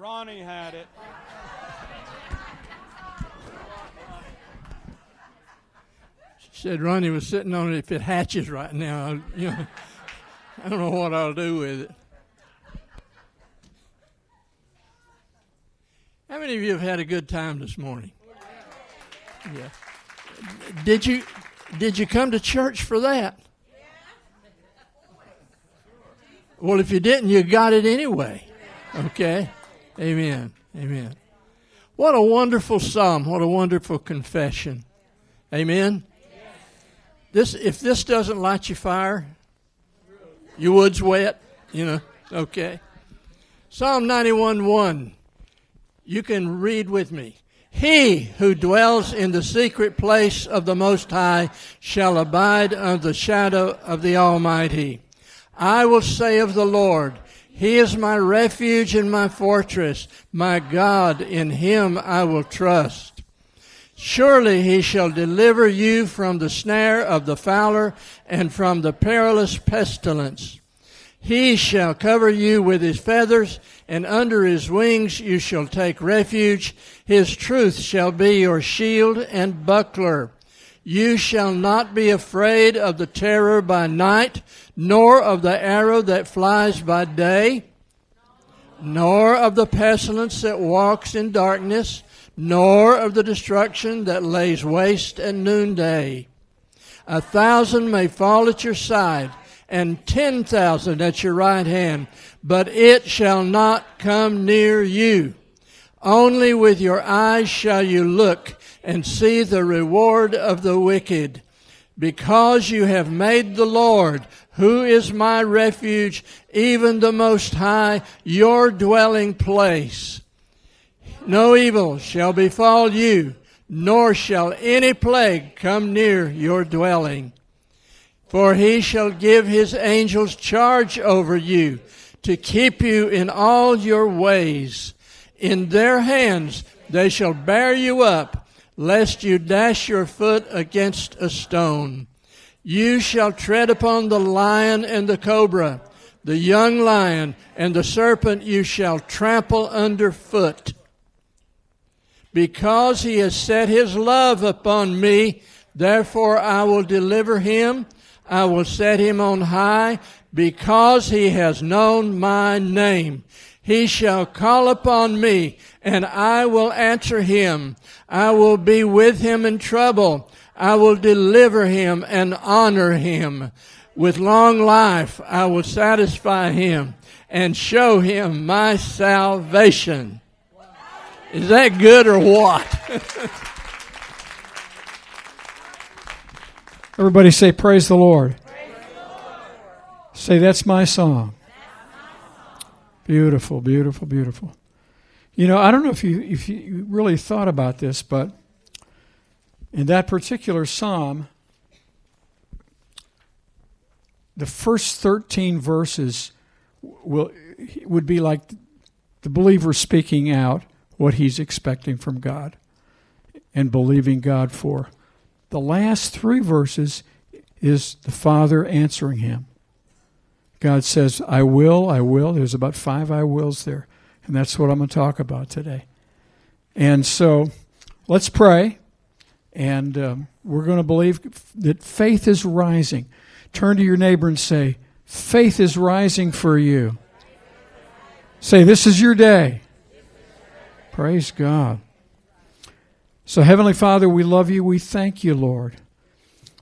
Ronnie had it. She said Ronnie was sitting on it. If it hatches right now, you know, I don't know what I'll do with it. How many of you have had a good time this morning? Yeah. Did you did you come to church for that? Well, if you didn't, you got it anyway. Okay? Amen. Amen. What a wonderful psalm. What a wonderful confession. Amen. This if this doesn't light your fire, your wood's wet, you know. Okay. Psalm 91 1. You can read with me. He who dwells in the secret place of the Most High shall abide under the shadow of the Almighty. I will say of the Lord, He is my refuge and my fortress, my God, in Him I will trust. Surely He shall deliver you from the snare of the fowler and from the perilous pestilence. He shall cover you with his feathers, and under his wings you shall take refuge. His truth shall be your shield and buckler. You shall not be afraid of the terror by night, nor of the arrow that flies by day, nor of the pestilence that walks in darkness, nor of the destruction that lays waste at noonday. A thousand may fall at your side and ten thousand at your right hand, but it shall not come near you. Only with your eyes shall you look and see the reward of the wicked. Because you have made the Lord, who is my refuge, even the Most High, your dwelling place. No evil shall befall you, nor shall any plague come near your dwelling. For he shall give his angels charge over you to keep you in all your ways. In their hands they shall bear you up, lest you dash your foot against a stone. You shall tread upon the lion and the cobra, the young lion and the serpent you shall trample under foot. Because he has set his love upon me, therefore I will deliver him. I will set him on high because he has known my name. He shall call upon me and I will answer him. I will be with him in trouble. I will deliver him and honor him. With long life I will satisfy him and show him my salvation. Is that good or what? Everybody say, Praise the Lord. Praise the Lord. Say, That's my song. Beautiful, beautiful, beautiful. You know, I don't know if you, if you really thought about this, but in that particular psalm, the first 13 verses will, would be like the believer speaking out what he's expecting from God and believing God for. The last three verses is the Father answering him. God says, I will, I will. There's about five I wills there. And that's what I'm going to talk about today. And so let's pray. And um, we're going to believe that faith is rising. Turn to your neighbor and say, Faith is rising for you. Say, This is your day. Praise God. So, Heavenly Father, we love you. We thank you, Lord,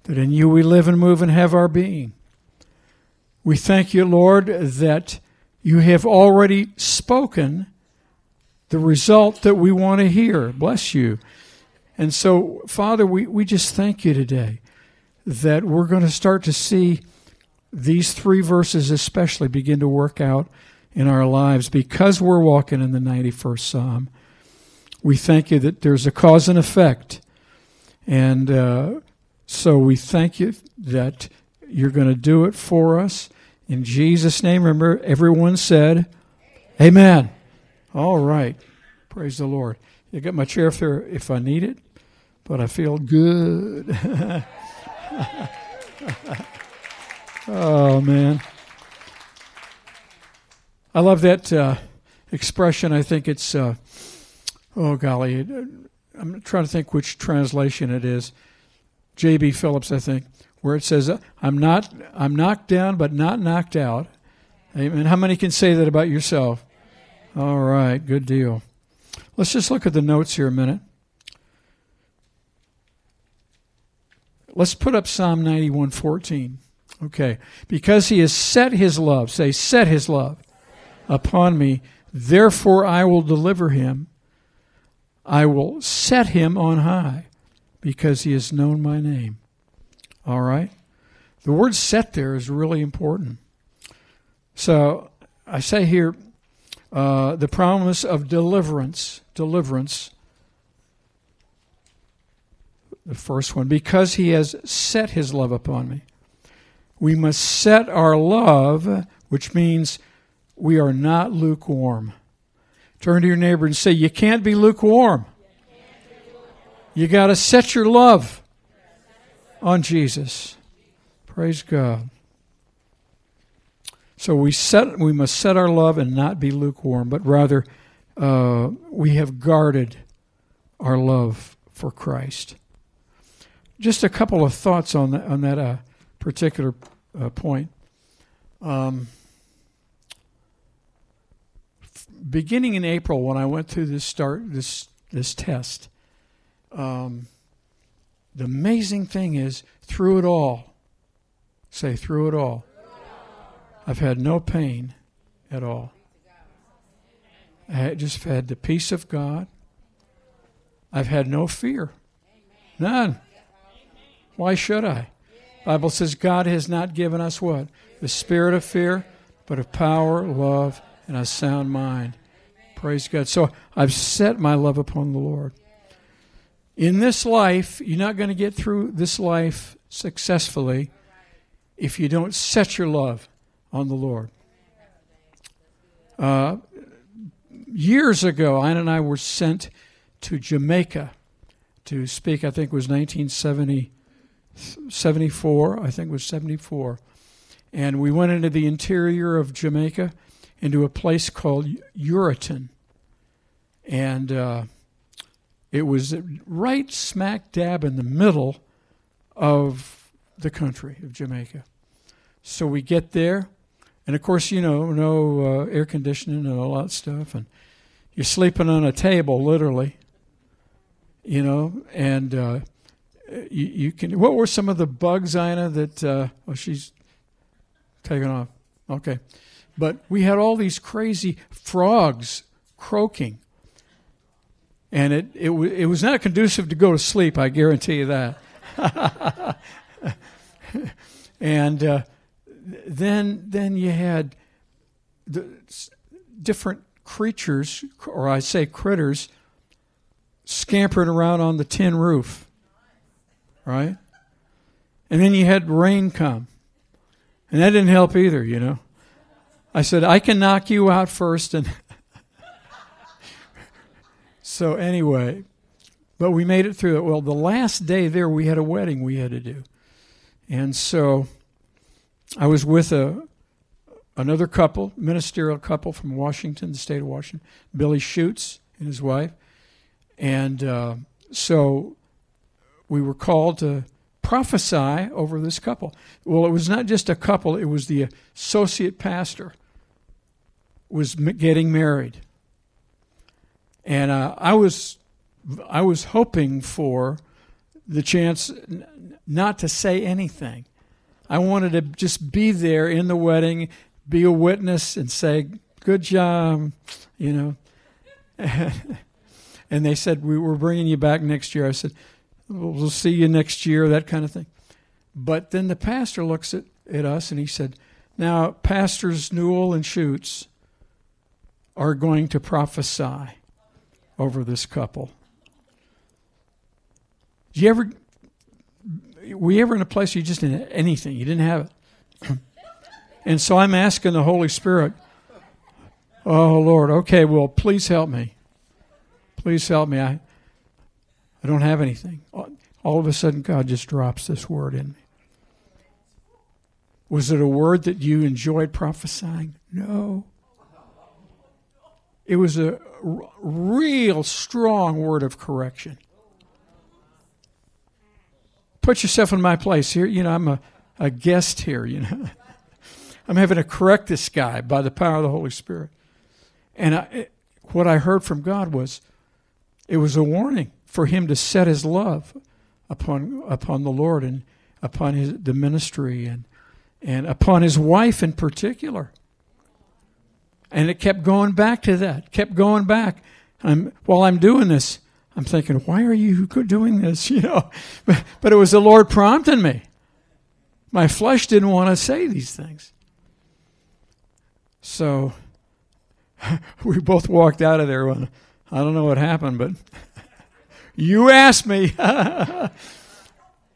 that in you we live and move and have our being. We thank you, Lord, that you have already spoken the result that we want to hear. Bless you. And so, Father, we, we just thank you today that we're going to start to see these three verses, especially, begin to work out in our lives because we're walking in the 91st Psalm we thank you that there's a cause and effect. And uh, so we thank you that you're going to do it for us. In Jesus' name, remember, everyone said, Amen. All right. Praise the Lord. You got my chair there if I need it, but I feel good. oh, man. I love that. Uh, expression. I think it's, uh, oh golly, I'm trying to think which translation it is. J.B. Phillips, I think, where it says, "I'm not, I'm knocked down, but not knocked out." Amen. How many can say that about yourself? All right, good deal. Let's just look at the notes here a minute. Let's put up Psalm 91:14. Okay. Because he has set his love, say set his love upon me, therefore I will deliver him. I will set him on high because he has known my name. All right? The word set there is really important. So I say here uh, the promise of deliverance, deliverance the first one, because he has set his love upon me. We must set our love, which means we are not lukewarm. Turn to your neighbor and say, You can't be lukewarm. You got to set your love on Jesus. Praise God. So we set we must set our love and not be lukewarm, but rather uh, we have guarded our love for Christ just a couple of thoughts on that, on that uh, particular uh, point. Um, beginning in April, when I went through this start this this test, um, the amazing thing is through it all. Say through it all. I've had no pain at all. I just had the peace of God. I've had no fear. None. Why should I? Bible says God has not given us what? The spirit of fear, but of power, love, and a sound mind. Praise God. So I've set my love upon the Lord. In this life, you're not going to get through this life successfully if you don't set your love on the Lord. Uh, years ago, Anna and I were sent to Jamaica to speak, I think it was 1970. 74, I think it was 74. And we went into the interior of Jamaica into a place called Uriton. And uh, it was right smack dab in the middle of the country of Jamaica. So we get there, and of course, you know, no uh, air conditioning and all that stuff, and you're sleeping on a table, literally, you know, and uh, you, you, can. What were some of the bugs, Ina? That uh, oh, she's taken off. Okay, but we had all these crazy frogs croaking, and it it, it was not conducive to go to sleep. I guarantee you that. and uh, then then you had the different creatures, or I say critters, scampering around on the tin roof right? And then you had rain come. And that didn't help either, you know. I said, I can knock you out first. And so, anyway, but we made it through it. Well, the last day there, we had a wedding we had to do. And so I was with a another couple, ministerial couple from Washington, the state of Washington, Billy Schutz and his wife. And uh, so we were called to prophesy over this couple. Well, it was not just a couple, it was the associate pastor was getting married. And uh, I was I was hoping for the chance not to say anything. I wanted to just be there in the wedding, be a witness and say, "Good job," you know. and they said, "We were bringing you back next year." I said, we'll see you next year, that kind of thing. But then the pastor looks at, at us and he said, Now, Pastors Newell and Schutz are going to prophesy over this couple. Did you ever, were you ever in a place where you just didn't anything? You didn't have it. and so I'm asking the Holy Spirit, Oh, Lord, okay, well, please help me. Please help me. I, I don't have anything. All of a sudden, God just drops this word in me. Was it a word that you enjoyed prophesying? No. it was a r- real strong word of correction. Put yourself in my place here. You know, I'm a, a guest here, you know. I'm having to correct this guy by the power of the Holy Spirit. And I, what I heard from God was it was a warning for him to set his love upon upon the Lord and upon his the ministry and and upon his wife in particular. And it kept going back to that, kept going back. I'm, while I'm doing this, I'm thinking, why are you doing this? You know, but, but it was the Lord prompting me. My flesh didn't want to say these things. So we both walked out of there. When, I don't know what happened, but you asked me.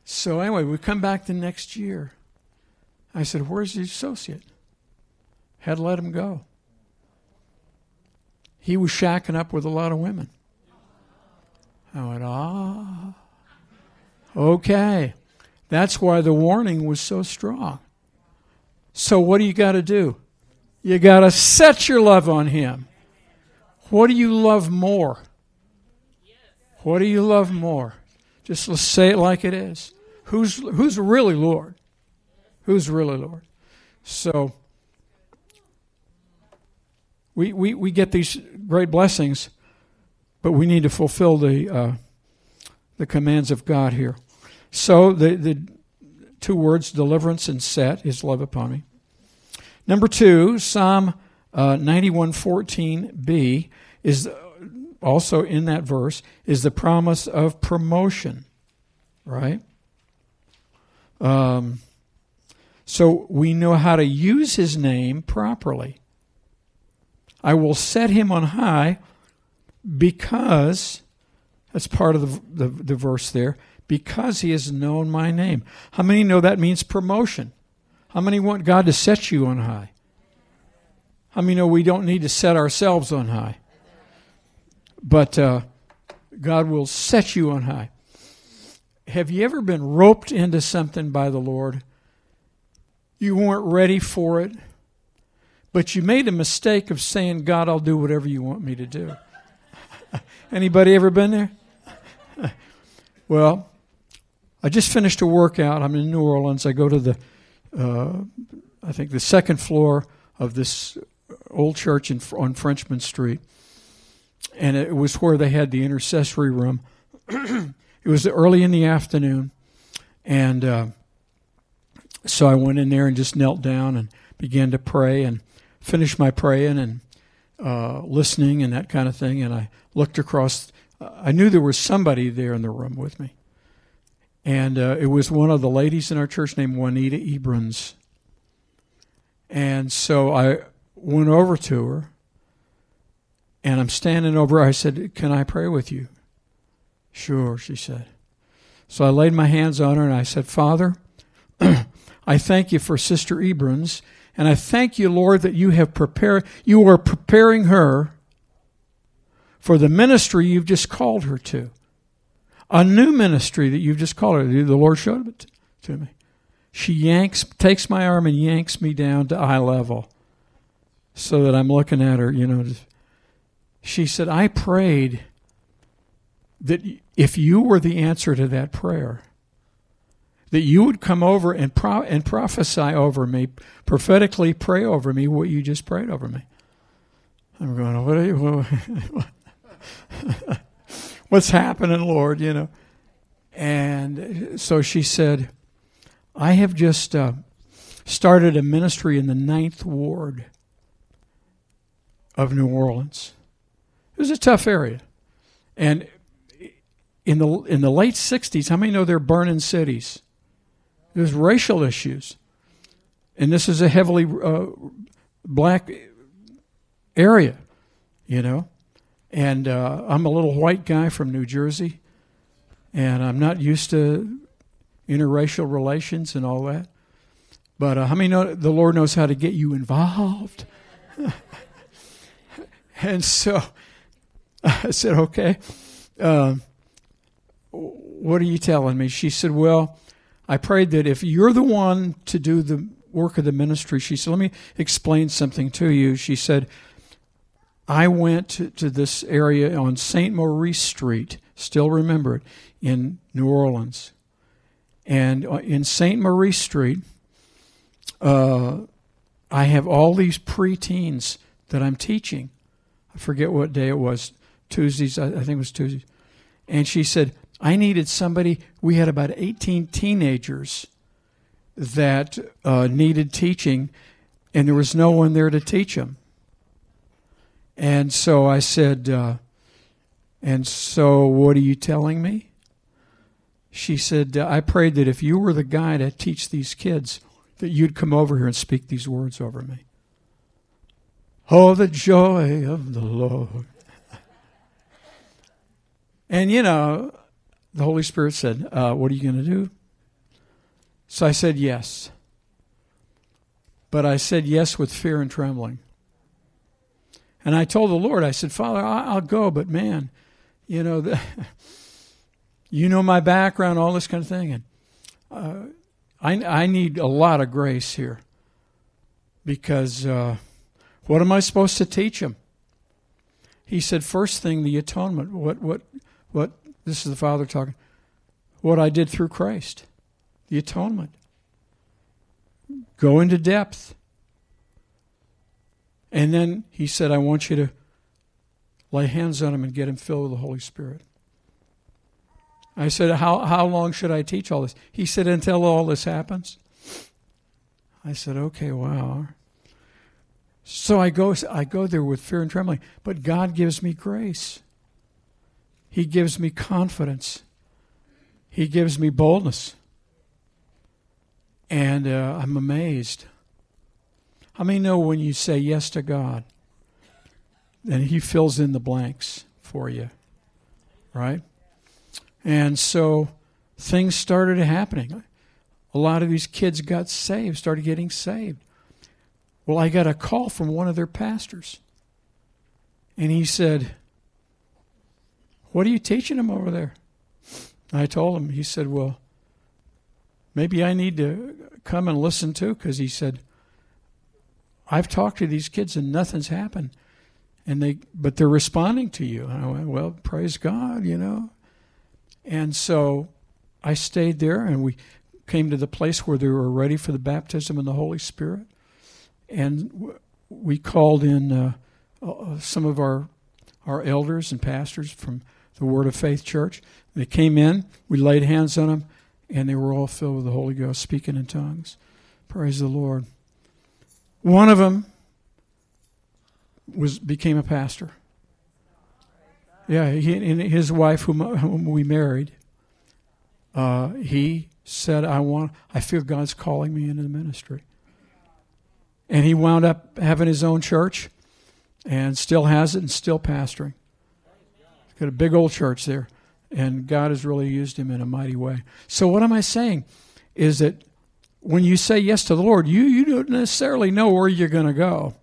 so anyway, we come back the next year. I said, Where's the associate? Had to let him go. He was shacking up with a lot of women. I went, Ah, okay. That's why the warning was so strong. So, what do you got to do? You got to set your love on Him. What do you love more? What do you love more? Just let's say it like it is. Who's, who's really Lord? Who's really Lord? So we, we, we get these great blessings, but we need to fulfill the, uh, the commands of God here. So the, the two words, deliverance and set, his love upon me. Number two, Psalm uh, 91.14b is also in that verse, is the promise of promotion, right? Um, so we know how to use his name properly. I will set him on high because, that's part of the, the, the, verse there, because he has known my name. How many know that means promotion? How many want God to set you on high? How many know we don't need to set ourselves on high? But uh, God will set you on high. Have you ever been roped into something by the Lord? You weren't ready for it, but you made a mistake of saying, God, I'll do whatever you want me to do. Anybody ever been there? well, I just finished a workout. I'm in New Orleans. I go to the, uh, I think, the second floor of this old church in, on Frenchmen Street. And it was where they had the intercessory room. it was early in the afternoon. And uh, so I went in there and just knelt down and began to pray and finished my praying and uh, listening and that kind of thing. And I looked across. I knew there was somebody there in the room with me. And uh, it was one of the ladies in our church named Juanita Ebrons. And so I went over to her and I'm standing over her. I said, Can I pray with you? Sure, she said. So I laid my hands on her and I said, Father, I thank you for Sister Ebrons, and I thank you, Lord, that you have prepared you are preparing her for the ministry you've just called her to. A new ministry that you've just called her to. The Lord showed it to me. She yanks, takes my arm and yanks me down to eye level so that I'm looking at her, you know. She said, I prayed that if you were the answer to that prayer, that you would come over and, pro- and prophesy over me, prophetically pray over me what you just prayed over me. I'm going, what are you, what, what's happening, Lord, you know? And so she said, I have just uh, started a ministry in the Ninth Ward of New Orleans. It was a tough area. And in the in the late 60s, how many know they're burning cities? There's racial issues. And this is a heavily uh, black area, you know. And uh, I'm a little white guy from New Jersey, and I'm not used to interracial relations and all that. But uh, how many know the Lord knows how to get you involved? And so I said, okay, uh, what are you telling me? She said, well, I prayed that if you're the one to do the work of the ministry, she said, let me explain something to you. She said, I went to, this area on St. Maurice Street, still remember it, in New Orleans. And uh, in St. Maurice Street, uh, I have all these preteens that I'm teaching. I forget what day it was, Tuesdays, I think it was Tuesdays. And she said, I needed somebody, we had about 18 teenagers that uh, needed teaching, and there was no one there to teach them. And so I said, uh, And so what are you telling me? She said, I prayed that if you were the guy to teach these kids, that you'd come over here and speak these words over me. Oh, the joy of the Lord. and you know, the Holy Spirit said, uh, What are you going to do? So I said yes. But I said yes with fear and trembling. And I told the Lord, I said, Father, I'll go, but man, you know, the, you know my background, all this kind of thing. And uh, I, I need a lot of grace here because uh, what am I supposed to teach him? He said, first thing, the atonement. What, what, what, this is the Father talking, what I did through Christ, the atonement. Go into depth. And then he said, I want you to lay hands on him and get him filled with the Holy Spirit. I said, how, how long should I teach all this? He said, Until all this happens. I said, Okay, wow. So I go, I go there with fear and trembling, but God gives me grace. He gives me confidence. He gives me boldness. And uh, I'm amazed. How many know when you say yes to God, then He fills in the blanks for you? Right? And so things started happening. A lot of these kids got saved, started getting saved. Well, I got a call from one of their pastors. And he said, What are you teaching them over there? I told him, he said, Well, maybe I need to come and listen too, because he said, I've talked to these kids and nothing's happened. And they but they're responding to you. And I went, Well, praise God, you know. And so I stayed there and we came to the place where they were ready for the baptism in the Holy Spirit. And we called in uh, uh, some of our, our elders and pastors from the Word of Faith Church. They came in, we laid hands on them, and they were all filled with the Holy Ghost, speaking in tongues. Praise the Lord. One of them was became a pastor. Yeah, he, and his wife, whom, whom we married, uh, he said, "I want. I feel God's calling me into the ministry." And he wound up having his own church, and still has it, and still pastoring. Got a big old church there, and God has really used him in a mighty way. So, what am I saying? Is that when you say yes to the Lord, you you don't necessarily know where you're going to go,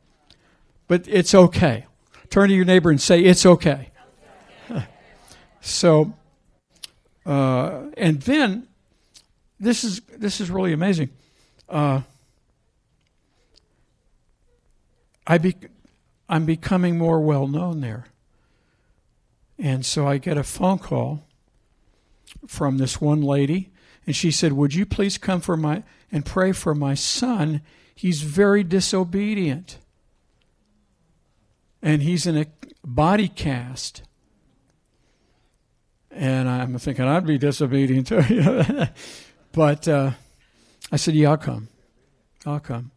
but it's okay. Turn to your neighbor and say, "It's okay." So, uh, and then this is this is really amazing. Uh, I be, I'm becoming more well known there, and so I get a phone call from this one lady, and she said, "Would you please come for my and pray for my son? He's very disobedient, and he's in a body cast." And I'm thinking I'd be disobedient too. but uh, I said, Yeah, I'll come. I'll come.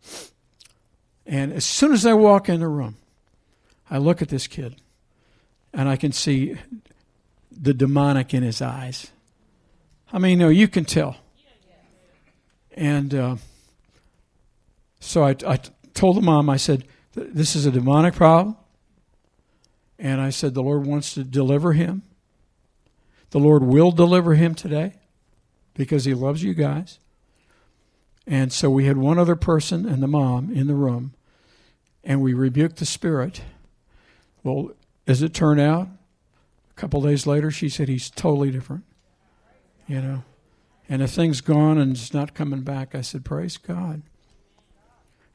And as soon as I walk in the room, I look at this kid and I can see the demonic in his eyes. I mean, no, you can tell. And uh, so I, I told the mom, I said, This is a demonic problem. And I said, The Lord wants to deliver him. The Lord will deliver him today because he loves you guys. And so we had one other person and the mom in the room, and we rebuked the spirit. Well, as it turned out, a couple days later, she said he's totally different. You know, and the thing's gone and it's not coming back. I said, Praise God.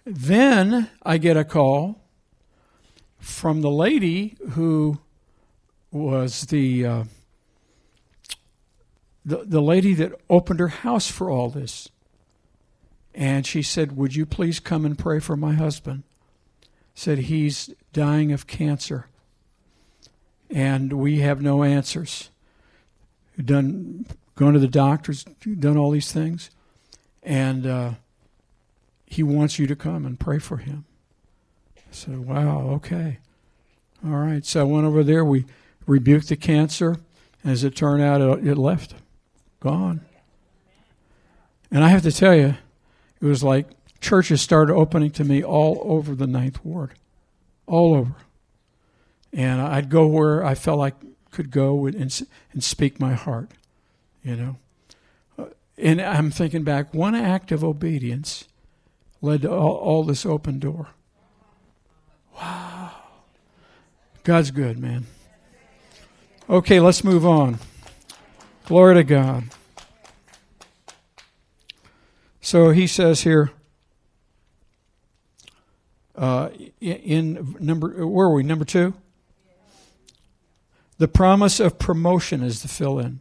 Then I get a call, from the lady who was the uh, the the lady that opened her house for all this. And she said, "Would you please come and pray for my husband?" Said he's dying of cancer, and we have no answers. Done, gone to the doctors, done all these things, and uh, he wants you to come and pray for him. I said, "Wow, okay, all right." So I went over there. We rebuked the cancer. and As it turned out, it, it left, gone. And I have to tell you, it was like churches started opening to me all over the Ninth Ward, all over. And I'd go where I felt like could go and, and speak my heart, you know. Uh, and I'm thinking back, one act of obedience led to all, all this open door. Wow. God's good, man. Okay, let's move on. Glory to God. So he says here, uh, in number, where are we? Number two? The promise of promotion is the fill in.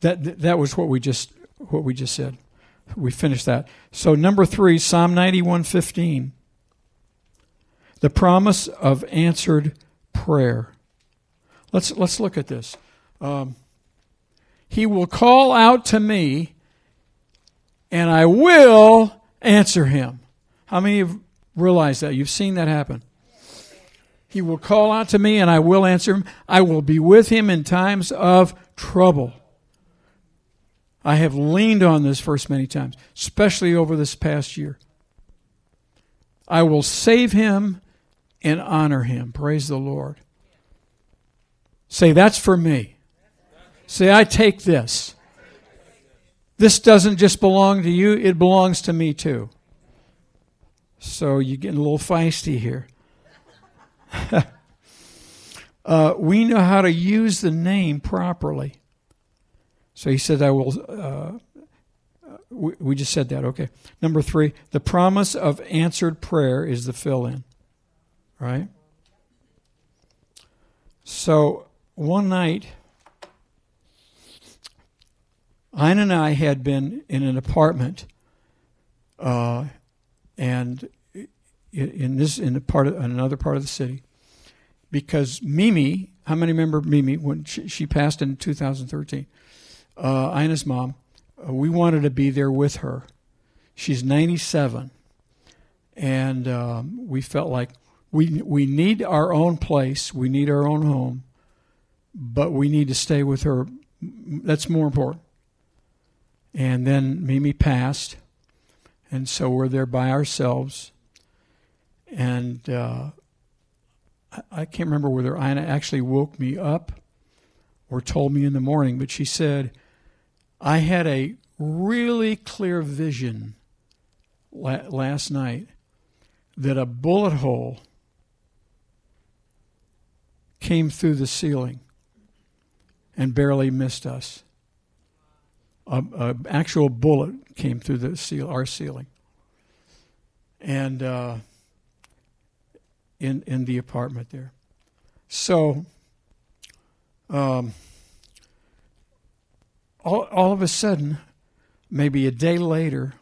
That, that was what we just what we just said. We finished that. So number three, Psalm ninety one fifteen. The promise of answered prayer. Let's let's look at this. Um, he will call out to me, and I will answer him. How many have realized that? You've seen that happen. He will call out to me, and I will answer him. I will be with him in times of trouble. I have leaned on this verse many times, especially over this past year. I will save him and honor him. Praise the Lord. Say, that's for me. Say, I take this. This doesn't just belong to you, it belongs to me too. So you're getting a little feisty here. uh, we know how to use the name properly. So he said, I will. Uh, we, we just said that, okay. Number three, the promise of answered prayer is the fill in, right? So one night, Ein and I had been in an apartment, uh, and in this in a part of, another part of the city, because Mimi, how many remember Mimi when she, she passed in 2013? uh, Ina's mom, uh, we wanted to be there with her. She's 97, and um, we felt like we we need our own place, we need our own home, but we need to stay with her. That's more important. And then Mimi passed, and so we're there by ourselves. And uh, I, can't remember whether Ina actually woke me up or told me in the morning, but she said I had a really clear vision last night that a bullet hole came through the ceiling and barely missed us. An actual bullet came through the seal, our ceiling, and uh, in in the apartment there. So. Um, all, all of a sudden, maybe a day later,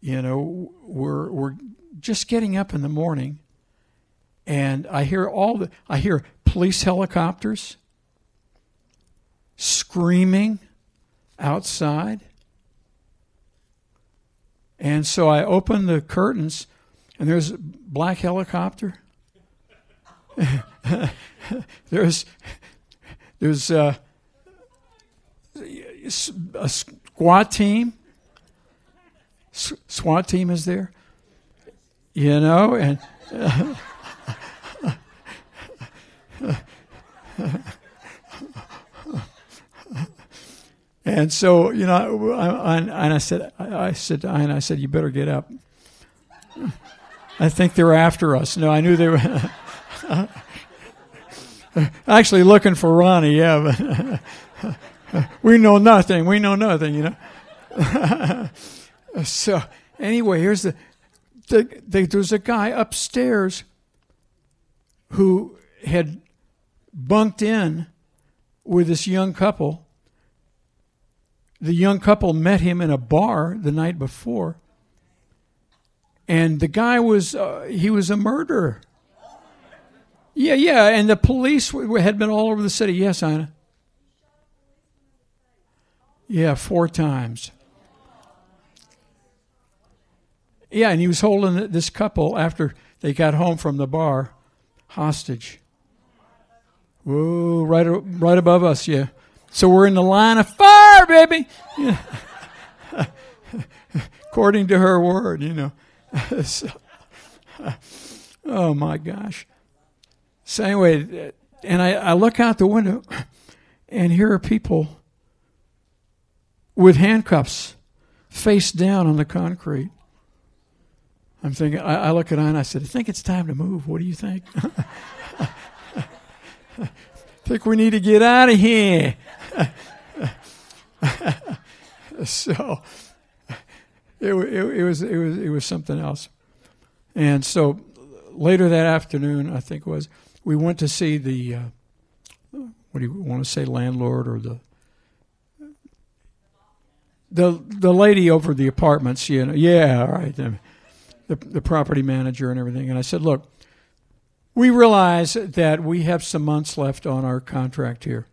you know, we're, we're just getting up in the morning and I hear all the, I hear police helicopters screaming outside. And so I open the curtains and there's a black helicopter. there's there's uh, a SWAT team. SWAT team is there, you know, and and so you know, I, I, and I said, I, I said Ian, I said, you better get up. I think they're after us. No, I knew they were actually looking for Ronnie. Yeah, but we know nothing. We know nothing, you know. so, anyway, here's the the, the, there was a guy upstairs who had bunked in with this young couple. The young couple met him in a bar the night before, and the guy was uh, he was a murderer. Yeah, yeah, and the police had been all over the city. Yes, Anna. Yeah, four times. Yeah, and he was holding this couple after they got home from the bar hostage. Whoa, right, right above us, yeah. So we're in the line of fire, baby. Yeah. According to her word, you know. So, oh my gosh. So anyway, and I, I look out the window, and here are people with handcuffs, face down on the concrete. I'm thinking, I, I look at Anna, I said, I think it's time to move. What do you think? I think we need to get out of here. so it, it, it, was it was it was something else. And so later that afternoon, I think it was, we went to see the uh, what do you want to say, landlord or the the the lady over the apartments. You know, yeah, all right, the, the the property manager and everything. And I said, look we realize that we have some months left on our contract here,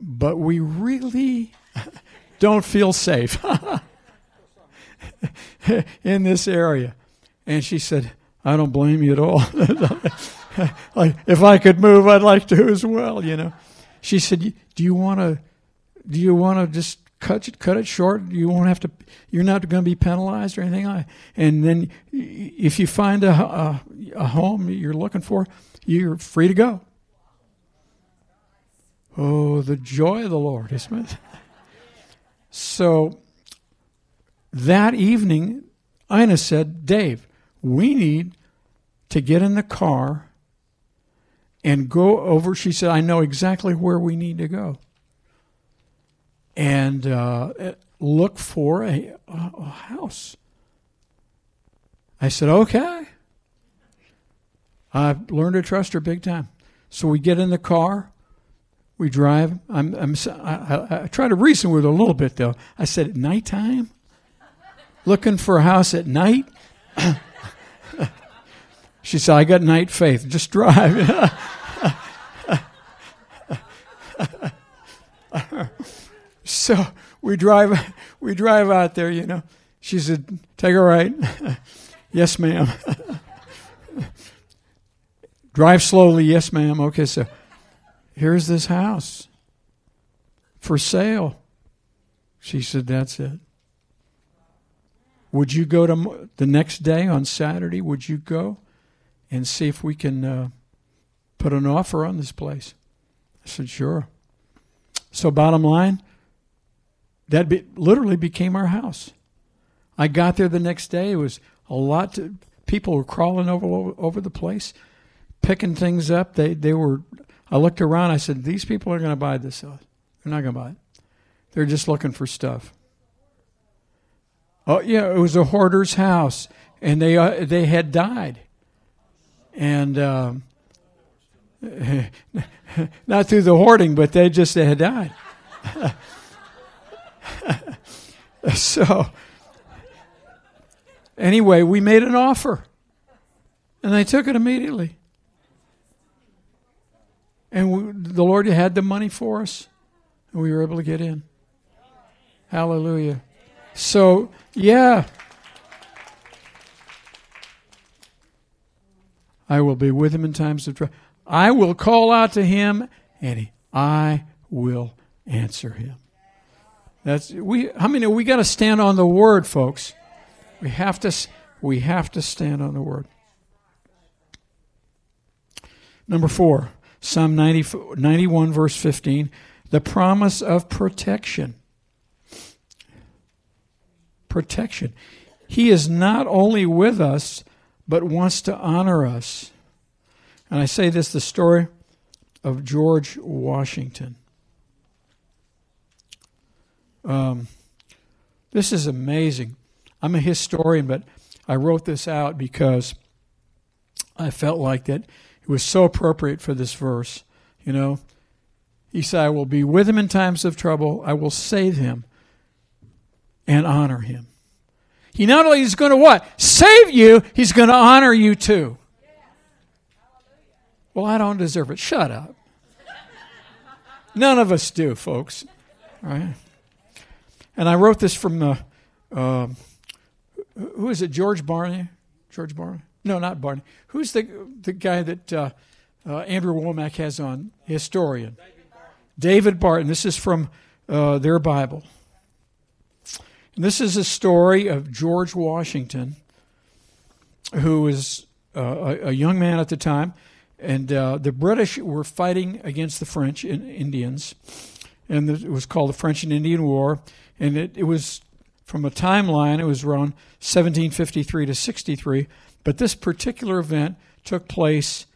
but we really don't feel safe in this area. And she said, I don't blame you at all. like, if I could move, I'd like to as well, you know. She said, Do you want to do you want to just cut it, cut it short. You won't have to. You're not going to be penalized or anything. And then, if you find a, a, a home you're looking for, you're free to go. Oh, the joy of the Lord, isn't it? so that evening, Ina said, Dave, we need to get in the car and go over. She said, I know exactly where we need to go and uh, look for a, a house. I said, okay. I've learned to trust her big time. So we get in the car, we drive. I'm, I'm, I, I try to reason with her a little bit, though. I said, at nighttime? Looking for a house at night? she said, I got night faith. Just drive. So we drive, we drive out there. You know, she said, "Take a right." yes, ma'am. drive slowly. Yes, ma'am. Okay, so here's this house for sale. She said, "That's it." Would you go to the next day on Saturday? Would you go and see if we can uh, put an offer on this place? I said, "Sure." So, bottom line, that be, literally became our house. I got there the next day. It was a lot. To, people were crawling over, over the place, picking things up. They they were. I looked around. I said, "These people are going to buy this house. They're not going to buy it. They're just looking for stuff." Oh yeah, it was a hoarder's house, and they uh, they had died, and um, not through the hoarding, but they just they had died. so, anyway, we made an offer. And they took it immediately. And we, the Lord had the money for us, and we were able to get in. Hallelujah. So, yeah. I will be with him in times of trouble. I will call out to him, and he, I will answer him. That's we. How many? We got to stand on the word, folks. We have to. We have to stand on the word. Number four, Psalm 90, 91, verse 15, the promise of protection. Protection. He is not only with us, but wants to honor us. And I say this the story of George Washington. Um, this is amazing. I'm a historian, but I wrote this out because I felt like that it was so appropriate for this verse. You know, he said, I will be with him in times of trouble, I will save him and honor him. He not only is going to what? Save you, he's going to honor you too. Well, I don't deserve it. Shut up. None of us do, folks. Right? And I wrote this from the, uh, who is it? George Barney? George Barney? No, not Barney. Who's the the guy that uh, uh, Andrew Wommack has on historian? David Barton. David Barton. This is from uh, their Bible. This is a story of George Washington, who was uh, a, a, young man at the time, and uh, the British were fighting against the French and Indians, and it was called the French and Indian War, and it, it was from a timeline, it was around 1753 to 63, but this particular event took place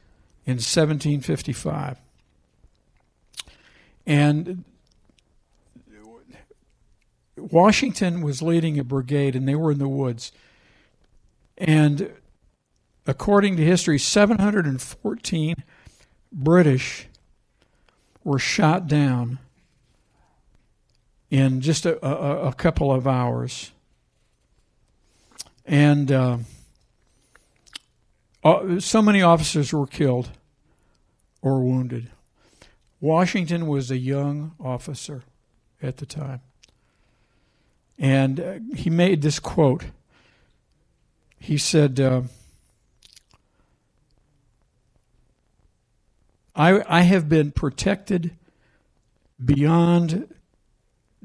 in 1755. And Washington was leading a brigade, and they were in the woods. And according to history, 714 British were shot down in just a, a, a couple of hours. And uh, uh, so many officers were killed or wounded. Washington was a young officer at the time. And uh, he made this quote. He said, uh, I, I have been protected beyond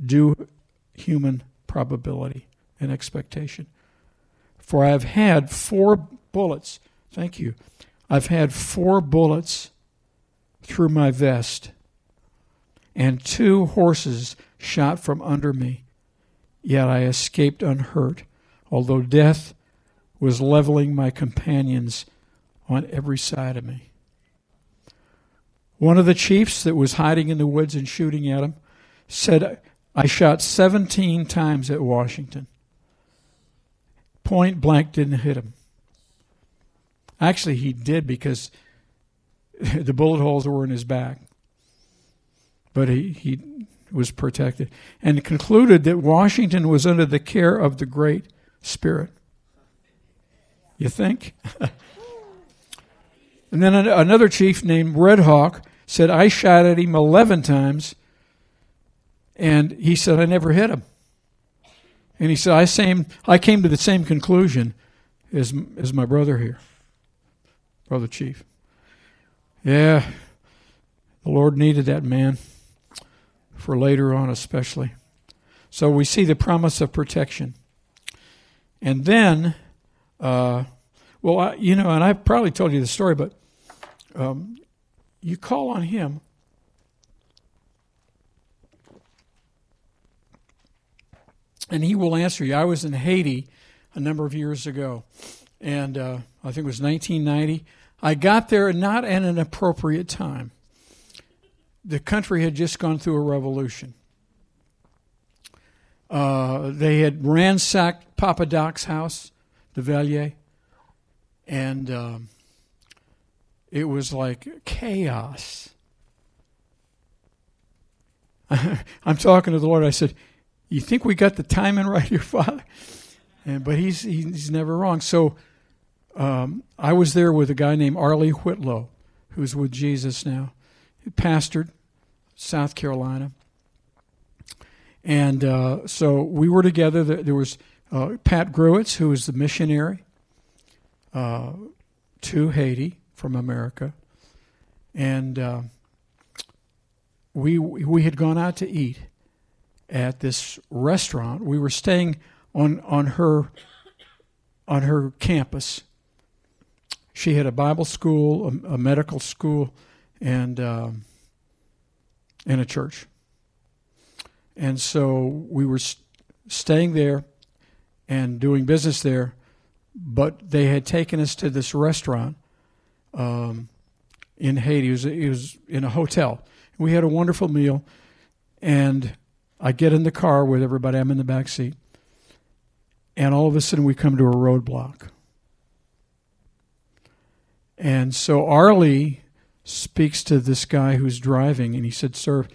due human probability and expectation. For I have had four bullets, thank you, I've had four bullets through my vest and two horses shot from under me Yet I escaped unhurt, although death was leveling my companions on every side of me. One of the chiefs that was hiding in the woods and shooting at him said, I shot 17 times at Washington. Point blank didn't hit him. Actually, he did because the bullet holes were in his back. But he, he was protected, and concluded that Washington was under the care of the Great Spirit. You think? and then another chief named Red Hawk said, I shot at him 11 times, and he said, I never hit him. And he said, I, same, I came to the same conclusion as, as my brother here, Brother Chief. Yeah, the Lord needed that man for later on, especially. So we see the promise of protection. And then, uh, well, I, you know, and I've probably told you the story, but um, you call on Him. And He will answer you. I was in Haiti a number of years ago, and uh, I think it was 1990. I got there not at an appropriate time the country had just gone through a revolution. Uh, they had ransacked Papa Doc's house, Duvalier, and um, it was like chaos. I'm talking to the Lord. I said, "You think we got the timing right here, Father?" And, but he's he's never wrong. So um, I was there with a guy named Arlie Whitlow, who's with Jesus now. He pastored South Carolina. And uh, so we were together. There was uh, Pat Gruitz, who was the missionary uh, to Haiti from America. And uh, we, we had gone out to eat at this restaurant. We were staying on, on, her, on her campus. She had a Bible school, a, a medical school, and um, in a church. And so we were staying there and doing business there, but they had taken us to this restaurant um, in Haiti. It was, it was in a hotel. We had a wonderful meal, and I get in the car with everybody. I'm in the back seat. and all of a sudden we come to a roadblock. And so Arlie speaks to this guy who's driving, and he said, Sir,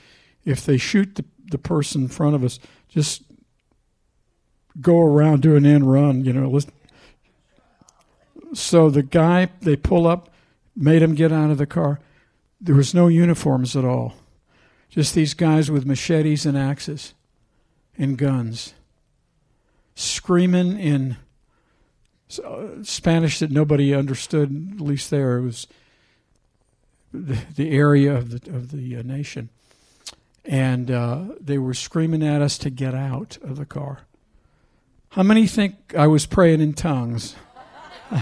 if they shoot the, the person in front of us, just go around, do an end run, you know. Listen. So the guy, they pull up, made him get out of the car. There was no uniforms at all, just these guys with machetes and axes and guns, screaming in uh, Spanish that nobody understood, at least there. It was the, the area of the, of the uh, nation. And uh, they were screaming at us to get out of the car. How many think I was praying in tongues?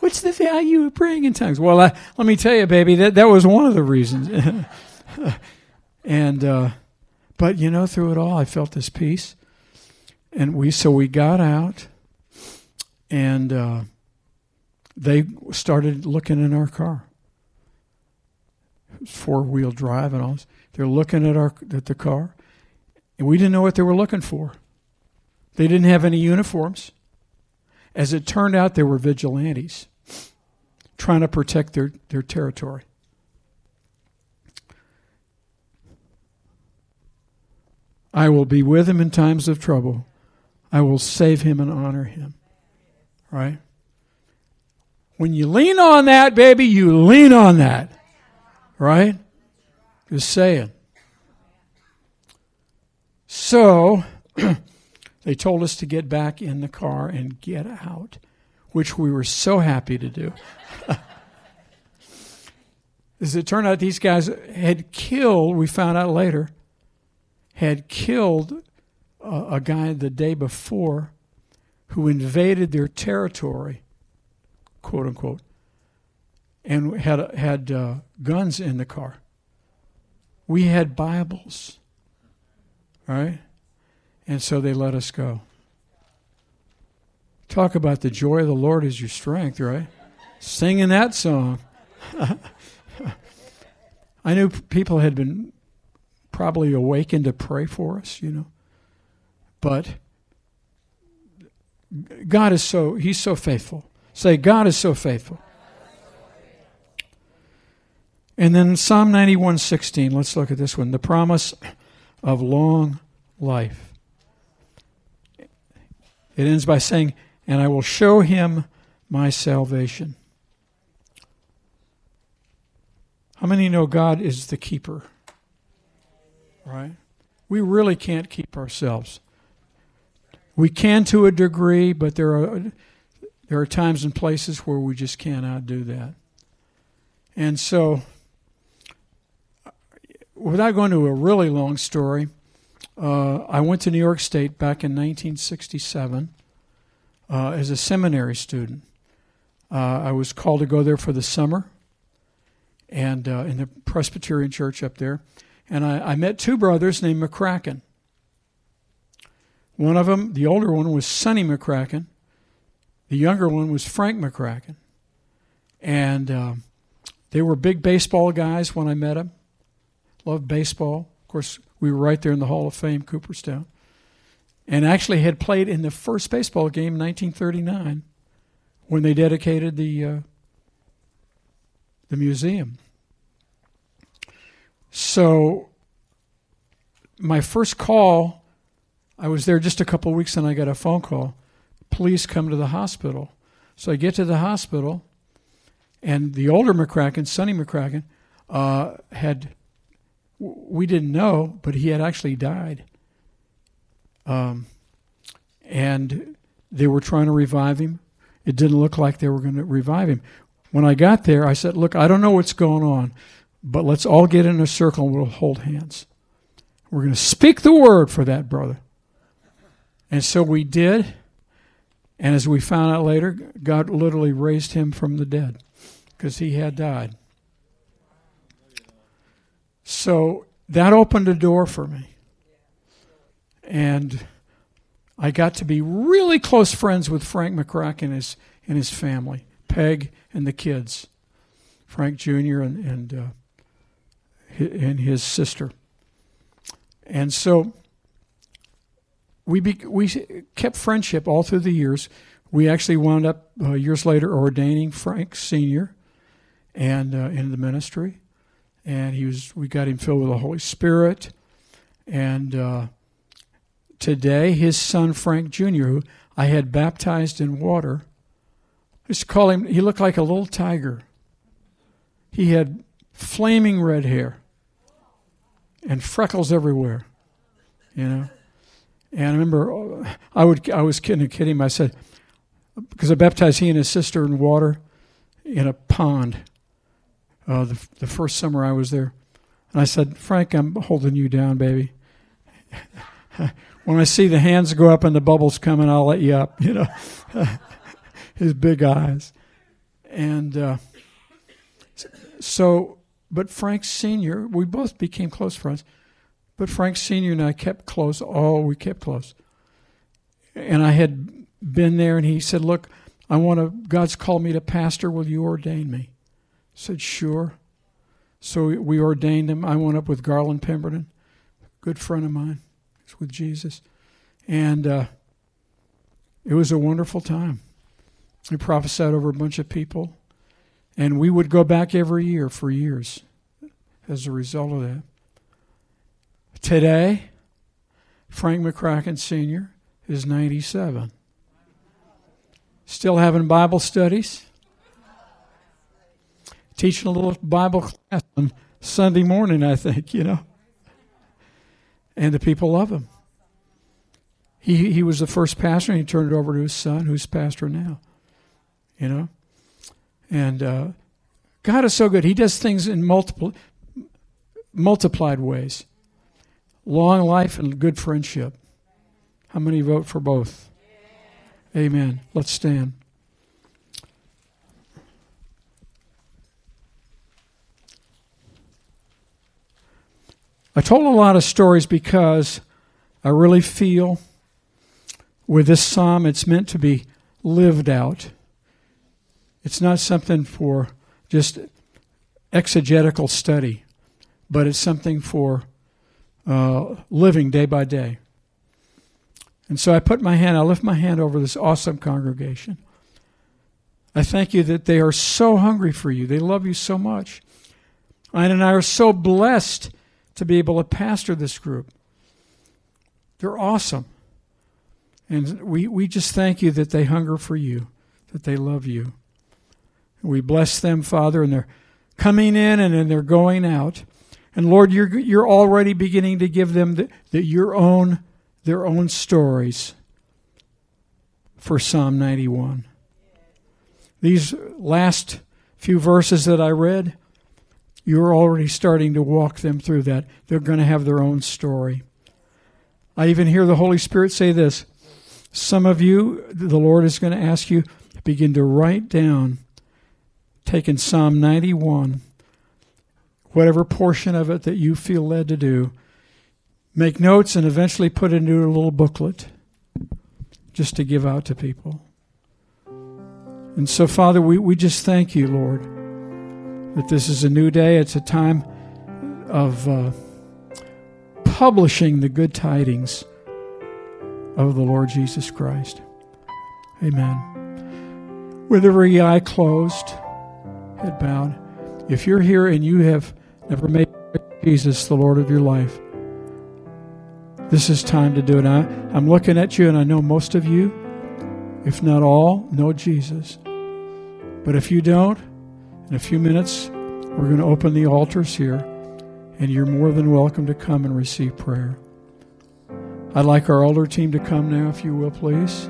What's the value of praying in tongues? Well, I, let me tell you, baby, that, that was one of the reasons. and, uh, but you know, through it all, I felt this peace. And we, so we got out and uh, they started looking in our car. Four wheel drive and all this. They're looking at our at the car, and we didn't know what they were looking for. They didn't have any uniforms. As it turned out, they were vigilantes trying to protect their, their territory. I will be with him in times of trouble. I will save him and honor him. Right? When you lean on that, baby, you lean on that. Right? Just saying. So, they told us to get back in the car and get out, which we were so happy to do. As it turned out, these guys had killed, we found out later, had killed a, a guy the day before who invaded their territory, quote unquote, and had had uh, guns in the car. We had Bibles, right? And so they let us go. Talk about the joy of the Lord is your strength, right? Singing that song. I knew people had been probably awakened to pray for us, you know. But God is so, He's so faithful. Say, God is so faithful. And then Psalm 91:16, let's look at this one. The promise of long life. It ends by saying, "And I will show him my salvation." How many know God is the keeper? Right? We really can't keep ourselves. We can to a degree, but there are there are times and places where we just cannot do that. And so, without going to a really long story, uh, I went to New York State back in 1967 uh, as a seminary student. Uh, I was called to go there for the summer, and uh, in the Presbyterian church up there, and I, I met two brothers named McCracken. One of them, the older one, was Sonny McCracken. The younger one was Frank McCracken. And uh, they were big baseball guys when I met them. Loved baseball. Of course, we were right there in the Hall of Fame, Cooperstown. And actually had played in the first baseball game in 1939 when they dedicated the, uh, the museum. So, my first call I was there just a couple weeks and I got a phone call. Please come to the hospital. So I get to the hospital, and the older McCracken, Sonny McCracken, uh, had, we didn't know, but he had actually died. Um, and they were trying to revive him. It didn't look like they were going to revive him. When I got there, I said, Look, I don't know what's going on, but let's all get in a circle and we'll hold hands. We're going to speak the word for that brother. And so we did. And as we found out later, God literally raised him from the dead because he had died. So that opened a door for me. And I got to be really close friends with Frank McCracken and his, and his family, Peg and the kids, Frank Jr. and, and, uh, and his sister. And so we be, we kept friendship all through the years. We actually wound up uh, years later ordaining Frank Senior, and uh, in the ministry, and he was we got him filled with the Holy Spirit, and uh, today his son Frank Jr., who I had baptized in water, I used to call him. He looked like a little tiger. He had flaming red hair and freckles everywhere, you know. And I remember uh, I would I was kidding, kidding. I said because I baptized he and his sister in water in a pond. Uh, the the first summer I was there, and I said, Frank, I'm holding you down, baby. when I see the hands go up and the bubbles coming, I'll let you up. You know, his big eyes, and uh, so. But Frank Senior, we both became close friends. But Frank Sr. and I kept close. Oh, we kept close. And I had been there, and he said, Look, I want to, God's called me to pastor. Will you ordain me? Said, Sure. So we ordained him. I went up with Garland Pemberton, good friend of mine. He's with Jesus. And uh, it was a wonderful time. He prophesied over a bunch of people. And we would go back every year for years as a result of that. Today, Frank McCracken Sr. is 97. Still having Bible studies. Teaching a little Bible class on Sunday morning, I think, you know. And the people love him. He, he was the first pastor, and he turned it over to his son, who's pastor now. You know? And uh, God is so good. He does things in multiple, multiplied ways long life and good friendship. How many vote for both? Amen. Let's stand. I told a lot of stories because I really feel with this psalm it's meant to be lived out. It's not something for just exegetical study, but it's something for uh, living day by day. And so I put my hand, I lift my hand over this awesome congregation. I thank you that they are so hungry for you. They love you so much. and I are so blessed to be able to pastor this group. They're awesome. And we, we just thank you that they hunger for you, that they love you. We bless them, Father, and they're coming in and then they're going out. And Lord, you're, you're already beginning to give them the, the, your own, their own stories for Psalm 91. These last few verses that I read, you're already starting to walk them through that. They're going to have their own story. I even hear the Holy Spirit say this. Some of you, the Lord is going to ask you begin to write down, taking Psalm 91 whatever portion of it that you feel led to do. Make notes and eventually put it into a little booklet just to give out to people. And so, Father, we, we just thank you, Lord, that this is a new day. It's a time of uh, publishing the good tidings of the Lord Jesus Christ. Amen. With every eye closed, head bowed, if you're here and you have Never made Jesus the Lord of your life. This is time to do it. I, I'm looking at you, and I know most of you, if not all, know Jesus. But if you don't, in a few minutes, we're going to open the altars here, and you're more than welcome to come and receive prayer. I'd like our older team to come now, if you will, please.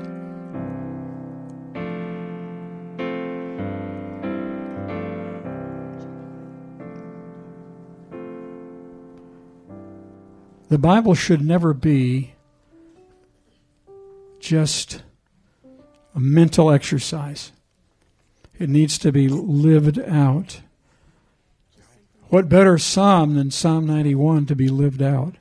The Bible should never be just a mental exercise. It needs to be lived out. What better psalm than Psalm 91 to be lived out?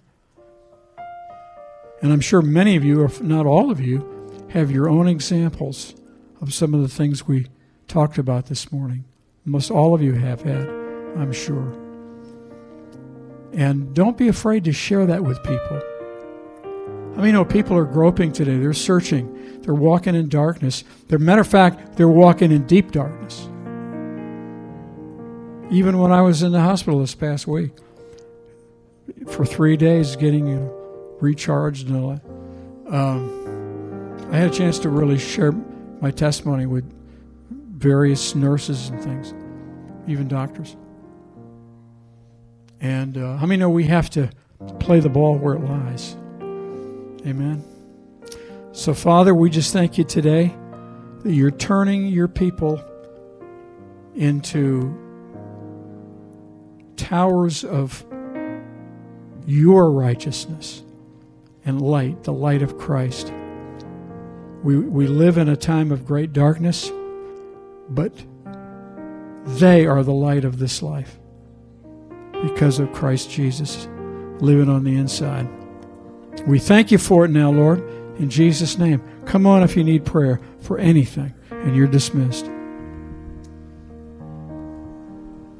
And I'm sure many of you, if not all of you, have your own examples of some of the things we talked about this morning. Most all of you have had, I'm sure. And don't be afraid to share that with people. I mean, you know, people are groping today. They're searching. They're walking in darkness. They're, matter of fact, they're walking in deep darkness. Even when I was in the hospital this past week, for three days, getting you know, recharged and all that, um, I had a chance to really share my testimony with various nurses and things, even doctors. And uh, how many know we have to play the ball where it lies? Amen. So, Father, we just thank you today that you're turning your people into towers of your righteousness and light, the light of Christ. We, we live in a time of great darkness, but they are the light of this life because of Christ Jesus living on the inside. We thank you for it now, Lord, in Jesus' name. Come on if you need prayer for anything, and you're dismissed.